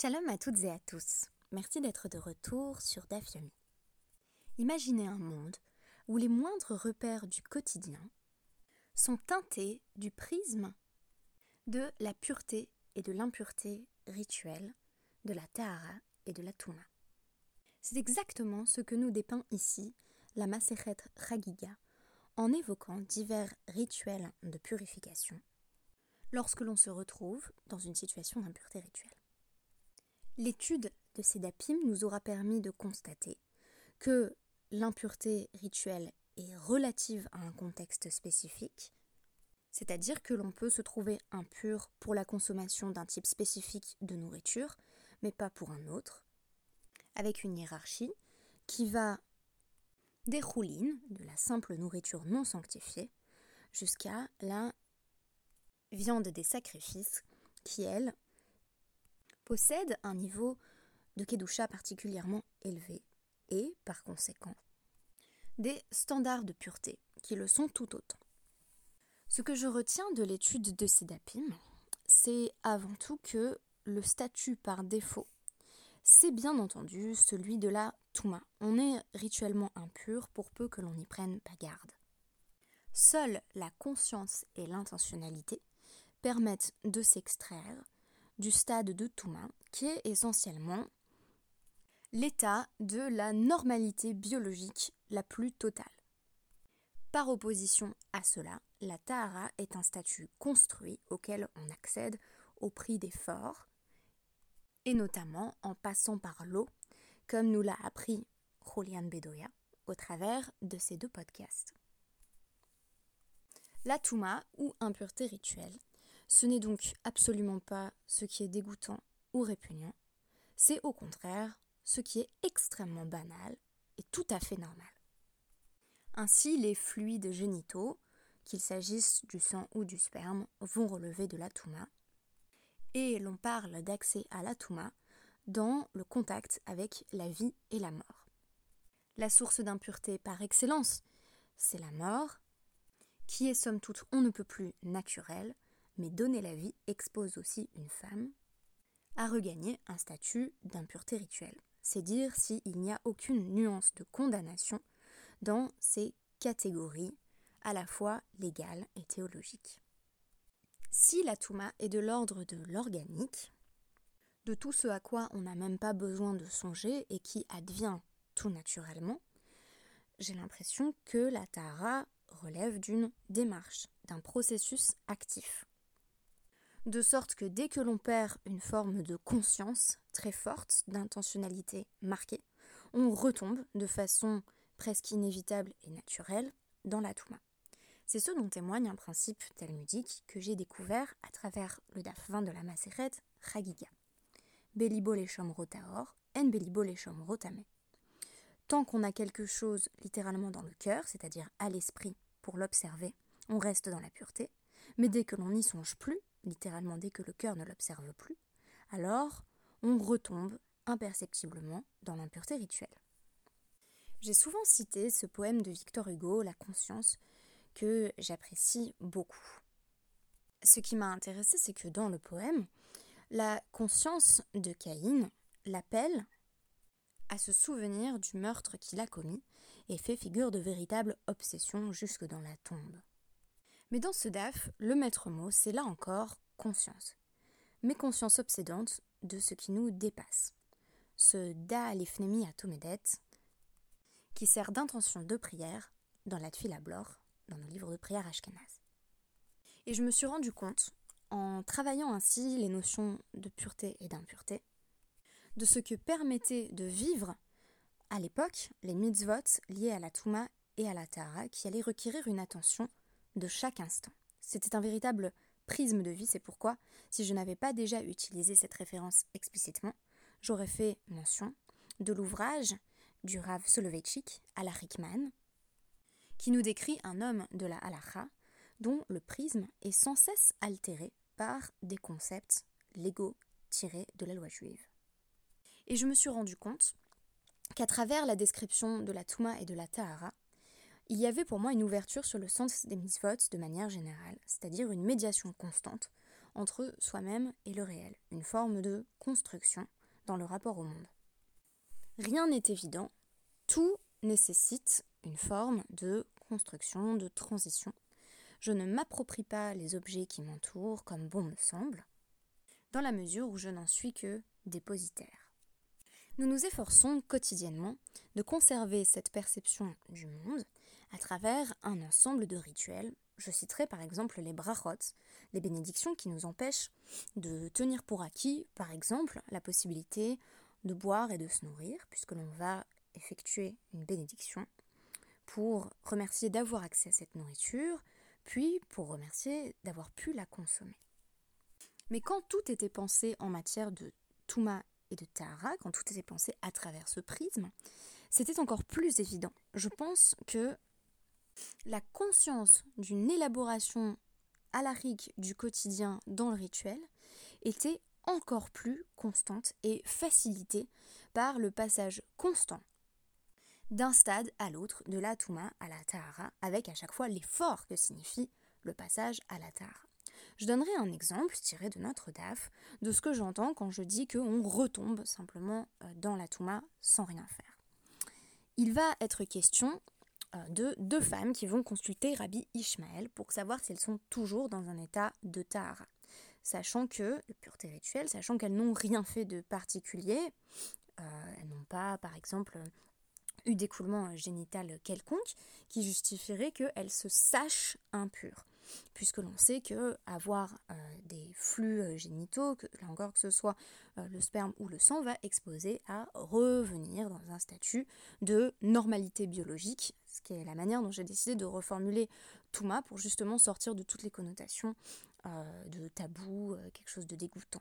Shalom à toutes et à tous. Merci d'être de retour sur Dafyomi. Imaginez un monde où les moindres repères du quotidien sont teintés du prisme de la pureté et de l'impureté rituelle, de la tahara et de la touma. C'est exactement ce que nous dépeint ici la Masechet Chagiga en évoquant divers rituels de purification lorsque l'on se retrouve dans une situation d'impureté rituelle. L'étude de ces dapim nous aura permis de constater que l'impureté rituelle est relative à un contexte spécifique, c'est-à-dire que l'on peut se trouver impur pour la consommation d'un type spécifique de nourriture, mais pas pour un autre, avec une hiérarchie qui va des roulines, de la simple nourriture non sanctifiée, jusqu'à la viande des sacrifices, qui, elle, possède un niveau de Kedusha particulièrement élevé et, par conséquent, des standards de pureté qui le sont tout autant. Ce que je retiens de l'étude de ces dapim, c'est avant tout que le statut par défaut, c'est bien entendu celui de la Touma. On est rituellement impur pour peu que l'on n'y prenne pas garde. Seule la conscience et l'intentionnalité permettent de s'extraire du stade de Touma, qui est essentiellement l'état de la normalité biologique la plus totale. Par opposition à cela, la Tahara est un statut construit auquel on accède au prix d'efforts, et notamment en passant par l'eau, comme nous l'a appris Julian Bedoya au travers de ces deux podcasts. La Touma, ou impureté rituelle, ce n'est donc absolument pas ce qui est dégoûtant ou répugnant, c'est au contraire ce qui est extrêmement banal et tout à fait normal. Ainsi, les fluides génitaux, qu'il s'agisse du sang ou du sperme, vont relever de la touma. Et l'on parle d'accès à la touma dans le contact avec la vie et la mort. La source d'impureté par excellence, c'est la mort, qui est somme toute on ne peut plus naturelle, mais donner la vie expose aussi une femme à regagner un statut d'impureté rituelle. C'est dire s'il n'y a aucune nuance de condamnation dans ces catégories à la fois légales et théologiques. Si la Touma est de l'ordre de l'organique, de tout ce à quoi on n'a même pas besoin de songer et qui advient tout naturellement, j'ai l'impression que la Tahara relève d'une démarche, d'un processus actif de sorte que dès que l'on perd une forme de conscience très forte, d'intentionnalité marquée, on retombe de façon presque inévitable et naturelle dans la Touma. C'est ce dont témoigne un principe talmudique que j'ai découvert à travers le daf 20 de la Maseret, Chagiga. Belibo leshom rotaor, en belibo leshom rotame. Tant qu'on a quelque chose littéralement dans le cœur, c'est-à-dire à l'esprit pour l'observer, on reste dans la pureté, mais dès que l'on n'y songe plus, littéralement dès que le cœur ne l'observe plus, alors on retombe imperceptiblement dans l'impureté rituelle. J'ai souvent cité ce poème de Victor Hugo, La conscience, que j'apprécie beaucoup. Ce qui m'a intéressé, c'est que dans le poème, la conscience de Caïn l'appelle à se souvenir du meurtre qu'il a commis et fait figure de véritable obsession jusque dans la tombe. Mais dans ce DAF, le maître mot, c'est là encore conscience. Mais conscience obsédante de ce qui nous dépasse. Ce Da Alifnemi Atomedet, qui sert d'intention de prière dans la Tfila Blor, dans nos livres de prière Ashkenaz. Et je me suis rendu compte, en travaillant ainsi les notions de pureté et d'impureté, de ce que permettait de vivre à l'époque les mitzvot liés à la Touma et à la Tahara qui allaient requérir une attention de chaque instant. C'était un véritable prisme de vie, c'est pourquoi, si je n'avais pas déjà utilisé cette référence explicitement, j'aurais fait mention de l'ouvrage du Rav Soloveitchik, la Rickman, qui nous décrit un homme de la halacha dont le prisme est sans cesse altéré par des concepts légaux tirés de la loi juive. Et je me suis rendu compte qu'à travers la description de la Touma et de la Tahara, il y avait pour moi une ouverture sur le sens des mitzvot de manière générale, c'est-à-dire une médiation constante entre soi-même et le réel, une forme de construction dans le rapport au monde. Rien n'est évident, tout nécessite une forme de construction, de transition. Je ne m'approprie pas les objets qui m'entourent comme bon me semble, dans la mesure où je n'en suis que dépositaire. Nous nous efforçons quotidiennement de conserver cette perception du monde à travers un ensemble de rituels. Je citerai par exemple les brachot, les bénédictions qui nous empêchent de tenir pour acquis, par exemple, la possibilité de boire et de se nourrir, puisque l'on va effectuer une bénédiction pour remercier d'avoir accès à cette nourriture, puis pour remercier d'avoir pu la consommer. Mais quand tout était pensé en matière de Touma et de Tahara, quand tout était pensé à travers ce prisme, c'était encore plus évident. Je pense que la conscience d'une élaboration alarique du quotidien dans le rituel était encore plus constante et facilitée par le passage constant d'un stade à l'autre, de la Touma à la Tahara, avec à chaque fois l'effort que signifie le passage à la Tahara. Je donnerai un exemple tiré de notre DAF de ce que j'entends quand je dis qu'on retombe simplement euh, dans la Touma sans rien faire. Il va être question de deux femmes qui vont consulter Rabbi Ishmael pour savoir si elles sont toujours dans un état de Tahara. Sachant que, le pureté rituelle, sachant qu'elles n'ont rien fait de particulier, euh, elles n'ont pas, par exemple, eu d'écoulement génital quelconque qui justifierait qu'elles se sachent impures puisque l'on sait que avoir euh, des flux euh, génitaux, que, là encore que ce soit euh, le sperme ou le sang, va exposer à revenir dans un statut de normalité biologique, ce qui est la manière dont j'ai décidé de reformuler Touma pour justement sortir de toutes les connotations de tabou, quelque chose de dégoûtant.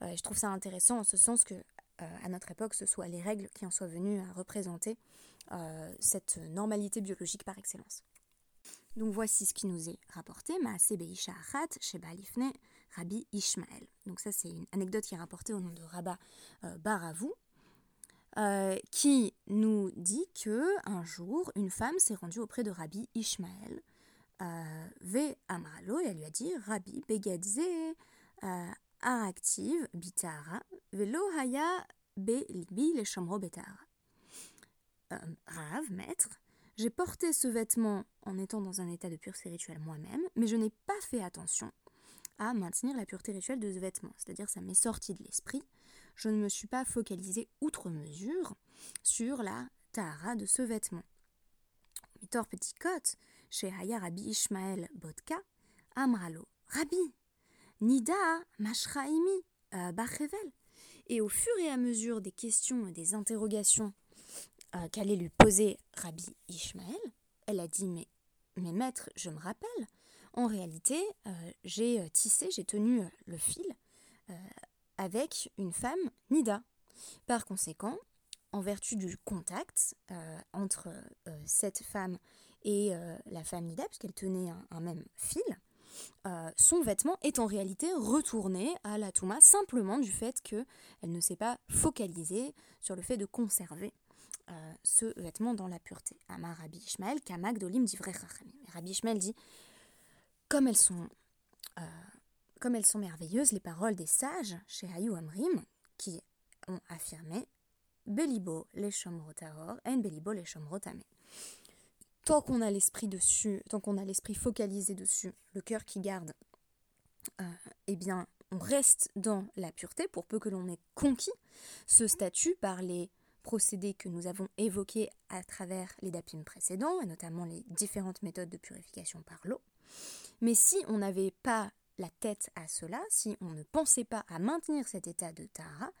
je trouve ça intéressant en ce sens que à notre époque, ce soit les règles qui en soient venues à représenter cette normalité biologique par excellence. Donc voici ce qui nous est rapporté, Maase Beisha Rabbi Ishmael. Donc ça c'est une anecdote qui est rapportée au nom de Rabba euh, Baravou, euh, qui nous dit que un jour une femme s'est rendue auprès de Rabbi Ishmael, euh, Ve Amralo, et elle lui a dit Rabbi Begadze Araktiv Bitara, Velo Haya Be Libi le Shamro Betara. Rav, maître, j'ai porté ce vêtement en étant dans un état de pureté rituelle moi-même, mais je n'ai pas fait attention à maintenir la pureté rituelle de ce vêtement. C'est-à-dire ça m'est sorti de l'esprit. Je ne me suis pas focalisé outre mesure sur la tahara de ce vêtement. Mitor petit Rabbi Ishmael Bodka, Amralo, Rabbi, Nida Mashraimi euh. Et au fur et à mesure des questions et des interrogations euh, qu'allait lui poser Rabbi Ishmael, elle a dit mais, mais maître, je me rappelle, en réalité, euh, j'ai euh, tissé, j'ai tenu le fil avec une femme Nida. Par conséquent, en vertu du contact entre cette femme et la femme Nida, puisqu'elle tenait un, même fil, son vêtement est en réalité retourné à la Touma simplement du fait qu'elle ne s'est pas focalisée sur le fait de conserver euh, ce vêtement dans la pureté. Amar Rabbi Ishmael, Kamak Dolim divrei Rabbi Ishmael dit comme elles sont euh, comme elles sont merveilleuses les paroles des sages chez Hayou Amrim qui ont affirmé Belibo les tahor en Belibo les tamé. Tant qu'on a l'esprit dessus, tant qu'on a l'esprit focalisé dessus, le cœur qui garde, euh, eh bien, on reste dans la pureté pour peu que l'on ait conquis ce statut par les procédés que nous avons évoqués à travers les DAPIM précédents, et notamment les différentes méthodes de purification par l'eau. Mais si on n'avait pas la tête à cela, si on ne pensait pas à maintenir cet état de Tahara,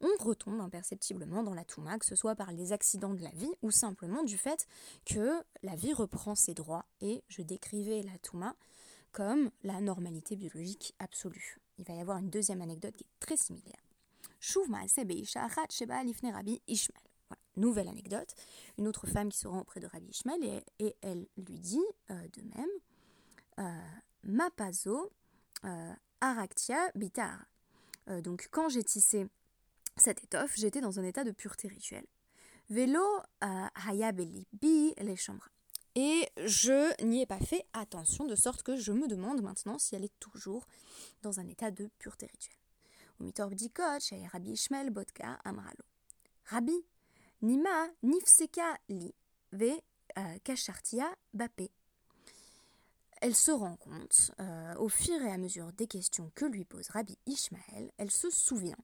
on retombe imperceptiblement dans la Touma, que ce soit par les accidents de la vie ou simplement du fait que la vie reprend ses droits. Et je décrivais la Touma comme la normalité biologique absolue. Il va y avoir une deuxième anecdote qui est très similaire. Nouvelle anecdote. Une autre femme qui se rend auprès de Rabbi Ishmael et, elle lui dit euh, de même euh, Mapazo euh, Araktia Bitar. donc quand j'ai tissé cette étoffe, j'étais dans un état de pureté rituelle. Vélo Hayabeli Bi les. Et je n'y ai pas fait attention, de sorte que je me demande maintenant si elle est toujours dans un état de pureté rituelle. Euh. Elle se rend compte, euh, au fur et à mesure des questions que lui pose Rabbi Ishmael, elle se souvient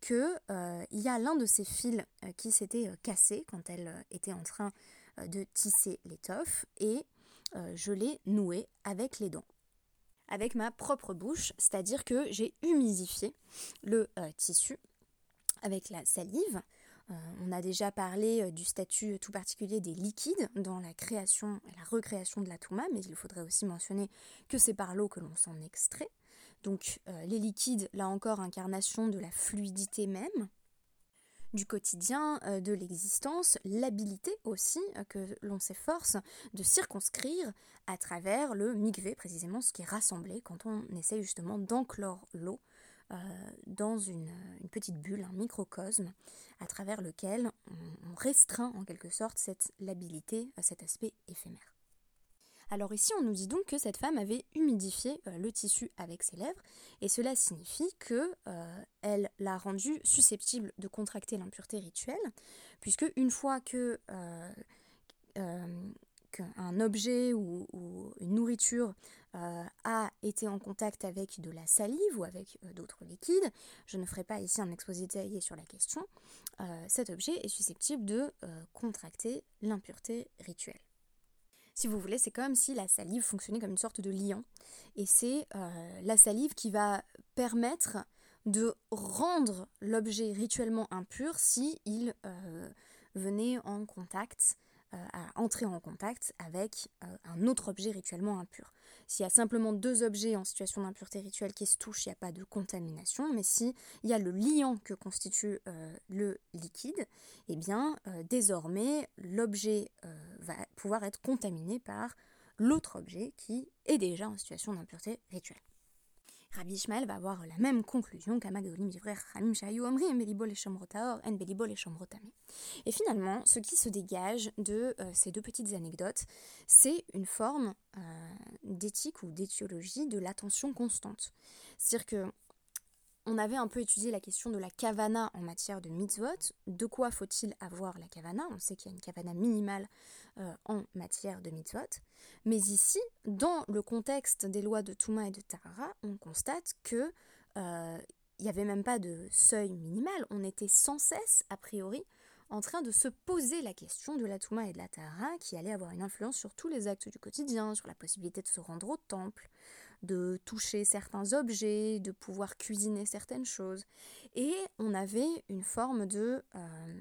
qu'il euh, y a l'un de ses fils qui s'était cassé quand elle était en train de tisser l'étoffe et je l'ai noué avec les dents avec ma propre bouche, c'est-à-dire que j'ai humidifié le euh, tissu avec la salive. Euh, on a déjà parlé euh, du statut tout particulier des liquides dans la création et la recréation de la touma, mais il faudrait aussi mentionner que c'est par l'eau que l'on s'en extrait. Donc les liquides, là encore, incarnation de la fluidité même, du quotidien, euh, de l'existence, l'habilité aussi euh, que l'on s'efforce de circonscrire à travers le migvé, précisément ce qui est rassemblé quand on essaie justement d'enclore l'eau euh, dans une, petite bulle, un microcosme, à travers lequel on, restreint en quelque sorte cette labilité, cet aspect éphémère. Alors ici, on nous dit donc que cette femme avait humidifié euh, le tissu avec ses lèvres, et cela signifie que euh, elle l'a rendu susceptible de contracter l'impureté rituelle, puisque une fois que euh, qu'un objet ou, une nourriture a été en contact avec de la salive ou avec d'autres liquides, je ne ferai pas ici un exposé détaillé sur la question, cet objet est susceptible de contracter l'impureté rituelle si vous voulez, c'est comme si la salive fonctionnait comme une sorte de liant. Et c'est euh, la salive qui va permettre de rendre l'objet rituellement impur si euh, venait en contact à entrer en contact avec euh, un autre objet rituellement impur. S'il y a simplement deux objets en situation d'impureté rituelle qui se touchent, il n'y a pas de contamination, mais s'il y a le liant que constitue euh, le liquide, eh bien désormais l'objet va pouvoir être contaminé par l'autre objet qui est déjà en situation d'impureté rituelle. Rabbi Ishmael va avoir la même conclusion Et finalement, ce qui se dégage de euh, ces deux petites anecdotes, c'est une forme euh, d'éthique ou d'étiologie de l'attention constante. C'est-à-dire que on avait un peu étudié la question de la kavana en matière de mitzvot. De quoi faut-il avoir la kavana On sait qu'il y a une kavana minimale euh, en matière de mitzvot. Mais ici, dans le contexte des lois de Touma et de Tahara, on constate que euh, il n'y avait même pas de seuil minimal. On était sans cesse, a priori, en train de se poser la question de la Touma et de la Tahara qui allait avoir une influence sur tous les actes du quotidien, sur la possibilité de se rendre au temple, de toucher certains objets, de pouvoir cuisiner certaines choses. Et on avait une forme de... Euh,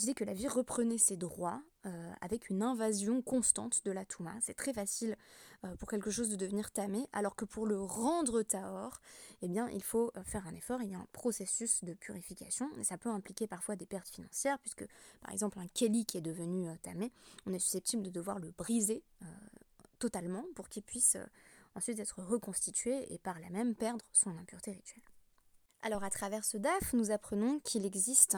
disait que la vie reprenait ses droits euh, avec une invasion constante de la Touma. C'est très facile euh, pour quelque chose de devenir tamé, alors que pour le rendre tahor, eh bien, il faut euh, faire un effort, il y a un processus de purification, et ça peut impliquer parfois des pertes financières, puisque par exemple un keli qui est devenu tamé, on est susceptible de devoir le briser totalement pour qu'il puisse ensuite être reconstitué et par là même perdre son impureté rituelle. Alors à travers ce DAF, nous apprenons qu'il existe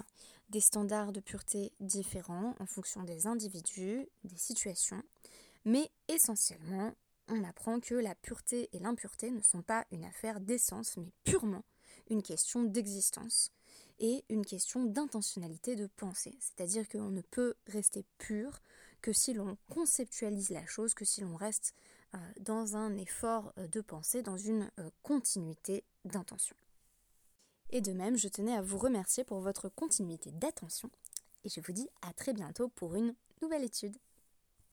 des standards de pureté différents en fonction des individus, des situations, mais essentiellement, on apprend que la pureté et l'impureté ne sont pas une affaire d'essence, mais purement une question d'existence et une question d'intentionnalité de pensée. C'est-à-dire qu'on ne peut rester pur que si l'on conceptualise la chose, que si l'on reste dans un effort euh, de pensée, dans une euh, continuité d'intention. Et de même, je tenais à vous remercier pour votre continuité d'attention et je vous dis à très bientôt pour une nouvelle étude.